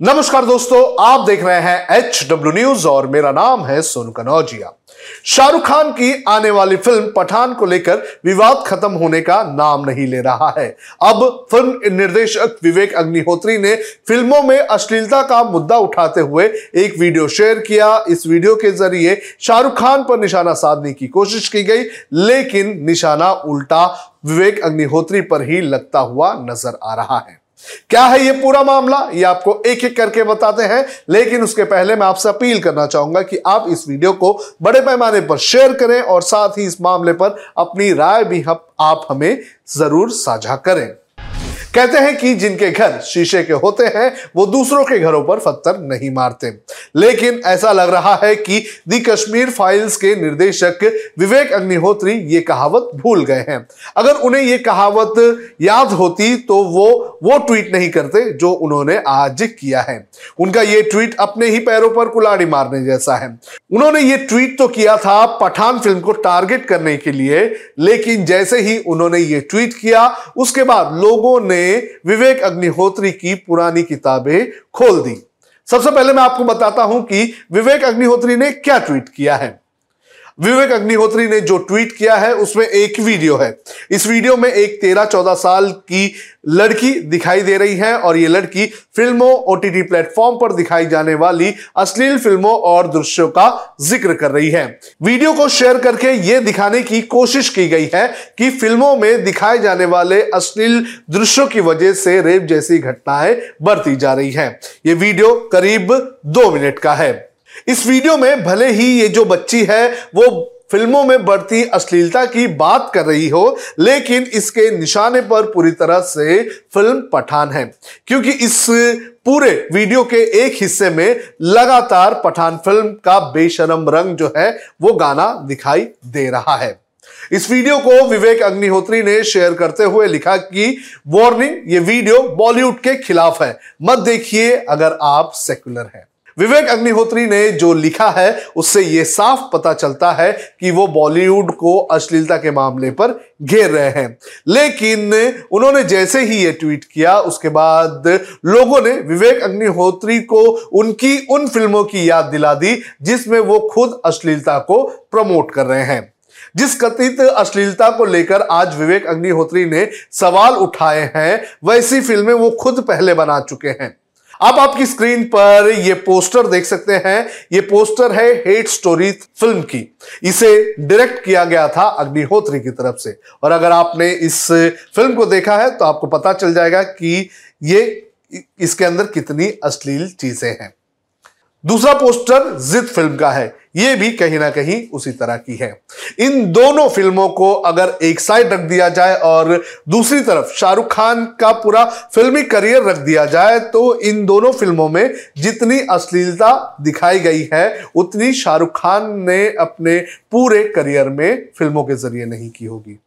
नमस्कार दोस्तों, आप देख रहे हैं एच डब्ल्यू न्यूज़ और मेरा नाम है सोनू कनौजिया। शाहरुख खान की आने वाली फ़िल्म पठान को लेकर विवाद खत्म होने का नाम नहीं ले रहा है। अब फ़िल्म निर्देशक विवेक अग्निहोत्री ने फ़िल्मों में अश्लीलता का मुद्दा उठाते हुए एक वीडियो शेयर किया। इस वीडियो के ज़रिए शाहरुख खान पर निशाना साधने की कोशिश की गई, लेकिन निशाना उल्टा विवेक अग्निहोत्री पर ही लगता हुआ नज़र आ रहा है। क्या है ये पूरा मामला? ये आपको एक एक करके बताते हैं, लेकिन उसके पहले मैं आपसे अपील करना चाहूँगा कि आप इस वीडियो को बड़े पैमाने पर शेयर करें और साथ ही इस मामले पर अपनी राय भी आप हमें ज़रूर साझा करें। कहते हैं कि जिनके घर शीशे के होते हैं, वो दूसरों के घरों पर पत्थर नहीं मारते। लेकिन ऐसा लग रहा है कि दी कश्मीर फाइल्स के निर्देशक विवेक अग्निहोत्री ये कहावत भूल गए हैं। अगर उन्हें ये कहावत याद होती तो वो वो ट्वीट नहीं करते जो उन्होंने आज किया है। उनका ये ट्वीट अपने ही पैरों पर कुलाड़ी मारने जैसा है। उन्होंने ये ट्वीट तो किया था पठान फ़िल्म को टारगेट करने के लिए, लेकिन जैसे ही उन्होंने ये ट्वीट किया, उसके बाद लोगों ने विवेक अग्निहोत्री की पुरानी किताबें खोल दी। सबसे पहले मैं आपको बताता हूँ कि विवेक अग्निहोत्री ने क्या ट्वीट किया है। विवेक अग्निहोत्री ने जो ट्वीट किया है, उसमें एक वीडियो है। इस वीडियो में एक तेरह चौदह साल की लड़की दिखाई दे रही है और ये लड़की फ़िल्मों ओटीटी प्लेटफॉर्म पर दिखाई जाने वाली अश्लील फ़िल्मों और दृश्यों का ज़िक्र कर रही है। वीडियो को शेयर करके ये दिखाने की कोशिश की गई है कि फ़िल्मों में दिखाए जाने वाले अश्लील दृश्यों की वजह से रेप जैसी घटनाएँ बढ़ती जा रही है। ये वीडियो करीब दो मिनट का है। इस वीडियो में भले ही ये जो बच्ची है, वो फ़िल्मों में बढ़ती अश्लीलता की बात कर रही हो, लेकिन इसके निशाने पर पूरी तरह से फ़िल्म पठान है। क्योंकि इस पूरे वीडियो के एक हिस्से में लगातार पठान फ़िल्म का बेशरम रंग जो है, वो गाना दिखाई दे रहा है। इस वीडियो को विवेक अग्निहोत्री ने शेयर करते हुए लिखा कि, वार्निंग, ये वीडियो बॉलीवुड के खिलाफ है। मत देखिए अगर आप सेक्युलर हैं। विवेक अग्निहोत्री ने जो लिखा है, उससे यह साफ़ पता चलता है कि वो बॉलीवुड को अश्लीलता के मामले पर घेर रहे हैं। लेकिन उन्होंने जैसे ही ये ट्वीट किया, उसके बाद लोगों ने विवेक अग्निहोत्री को उनकी उन फ़िल्मों की याद दिला दी, जिसमें वो खुद अश्लीलता को प्रमोट कर रहे हैं। जिस कथित अश्लीलता को लेकर आज विवेक अग्निहोत्री ने सवाल उठाए हैं, वैसी फ़िल्में वो खुद पहले बना चुके हैं। अब आपकी स्क्रीन पर ये पोस्टर देख सकते हैं। ये पोस्टर है हेट स्टोरी फ़िल्म की। इसे डायरेक्ट किया गया था अग्निहोत्री की तरफ़ से। और अगर आपने इस फ़िल्म को देखा है तो आपको पता चल जाएगा कि ये इसके अंदर कितनी अश्लील चीज़ें हैं। दूसरा पोस्टर जिद फ़िल्म का है। ये भी कहीं ना कहीं उसी तरह की है। इन दोनों फ़िल्मों को अगर एक साइड रख दिया जाए और दूसरी तरफ़ शाहरुख खान का पूरा फिल्मी करियर रख दिया जाए तो इन दोनों फ़िल्मों में जितनी अश्लीलता दिखाई गई है, उतनी शाहरुख खान ने अपने पूरे करियर में फ़िल्मों के ज़रिए नहीं की होगी।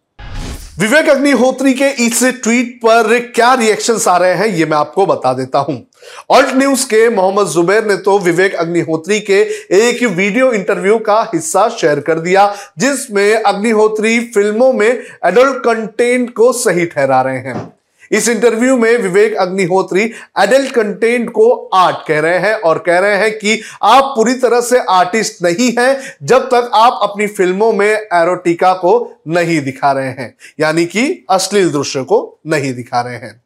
विवेक अग्निहोत्री के इस ट्वीट पर क्या रिएक्शंस आ रहे हैं, ये मैं आपको बता देता हूँ। ऑल्ट न्यूज़ के मोहम्मद जुबैर ने तो विवेक अग्निहोत्री के एक वीडियो इंटरव्यू का हिस्सा शेयर कर दिया, जिसमें अग्निहोत्री फ़िल्मों में एडल्ट कंटेंट को सही ठहरा रहे हैं। इस इंटरव्यू में विवेक अग्निहोत्री एडल्ट कंटेंट को आर्ट कह रहे हैं और कह रहे हैं कि आप पूरी तरह से आर्टिस्ट नहीं हैं, जब तक आप अपनी फ़िल्मों में एरोटिका को नहीं दिखा रहे हैं, यानी कि अश्लील दृश्य को नहीं दिखा रहे हैं।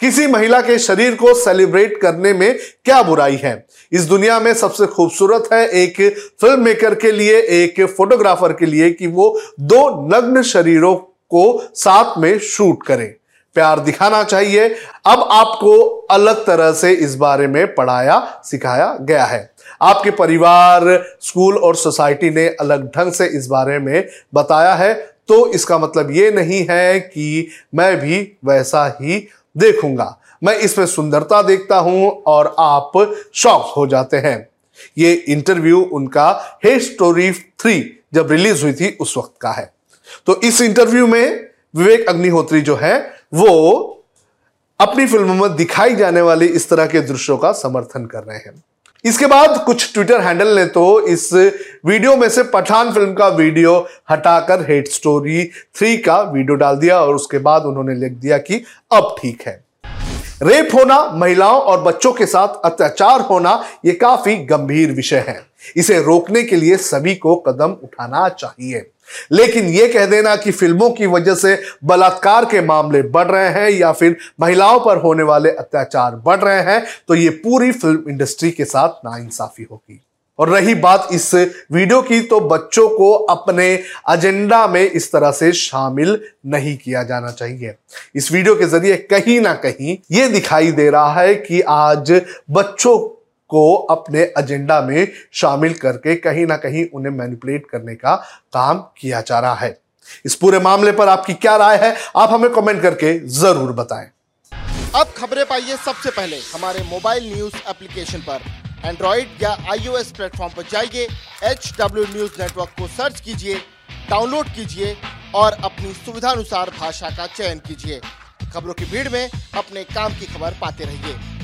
किसी महिला के शरीर को सेलिब्रेट करने में क्या बुराई है? इस दुनिया में सबसे खूबसूरत है एक फ़िल्म मेकर के लिए, एक फोटोग्राफर के लिए कि वो दो नग्न शरीरों को साथ में शूट करें। प्यार दिखाना चाहिए। अब आपको अलग तरह से इस बारे में पढ़ाया, सिखाया गया है। आपके परिवार, स्कूल और सोसाइटी ने अलग ढंग से इस बारे में बताया है। तो इसका मतलब ये नहीं है कि मैं भी वैसा ही देखूँगा। मैं इसमें सुंदरता देखता हूँ और आप शॉक हो जाते हैं। ये इंटरव्यू उनका हे स्टोरी थ्री जब रिलीज़ हुई थी उस वक्त का है। तो इस इंटरव्यू में विवेक अग्निहोत्री जो है, वो अपनी फ़िल्मों में दिखाई जाने वाली इस तरह के दृश्यों का समर्थन कर रहे हैं। इसके बाद कुछ ट्विटर हैंडल ने तो इस वीडियो में से पठान फ़िल्म का वीडियो हटाकर हेट स्टोरी थ्री का वीडियो डाल दिया और उसके बाद उन्होंने लिख दिया कि अब ठीक है। रेप होना, महिलाओं और बच्चों के साथ अत्याचार होना यह काफ़ी गंभीर विषय है। इसे रोकने के लिए सभी को कदम उठाना चाहिए। लेकिन यह कह देना कि फ़िल्मों की वजह से बलात्कार के मामले बढ़ रहे हैं या फिर महिलाओं पर होने वाले अत्याचार बढ़ रहे हैं तो यह पूरी फ़िल्म इंडस्ट्री के साथ नाइंसाफी होगी। और रही बात इस वीडियो की तो बच्चों को अपने एजेंडा में इस तरह से शामिल नहीं किया जाना चाहिए। इस वीडियो के ज़रिए कहीं ना कहीं यह दिखाई दे रहा है कि आज बच्चों को अपने एजेंडा में शामिल करके कहीं ना कहीं उन्हें मैनिपुलेट करने का काम किया जा रहा है। इस पूरे मामले पर आपकी क्या राय है, आप हमें कमेंट करके ज़रूर बताएँ। अब खबरें पाइए सबसे पहले हमारे मोबाइल न्यूज़ एप्लीकेशन पर। एंड्रॉइड या आईओएस प्लेटफॉर्म पर जाइए एच डब्ल्यू न्यूज़ नेटवर्क को सर्च कीजिए डाउनलोड कीजिए और अपनी सुविधानुसार भाषा का चयन कीजिए। खबरों की भीड़ में अपने काम की खबर पाते रहिए।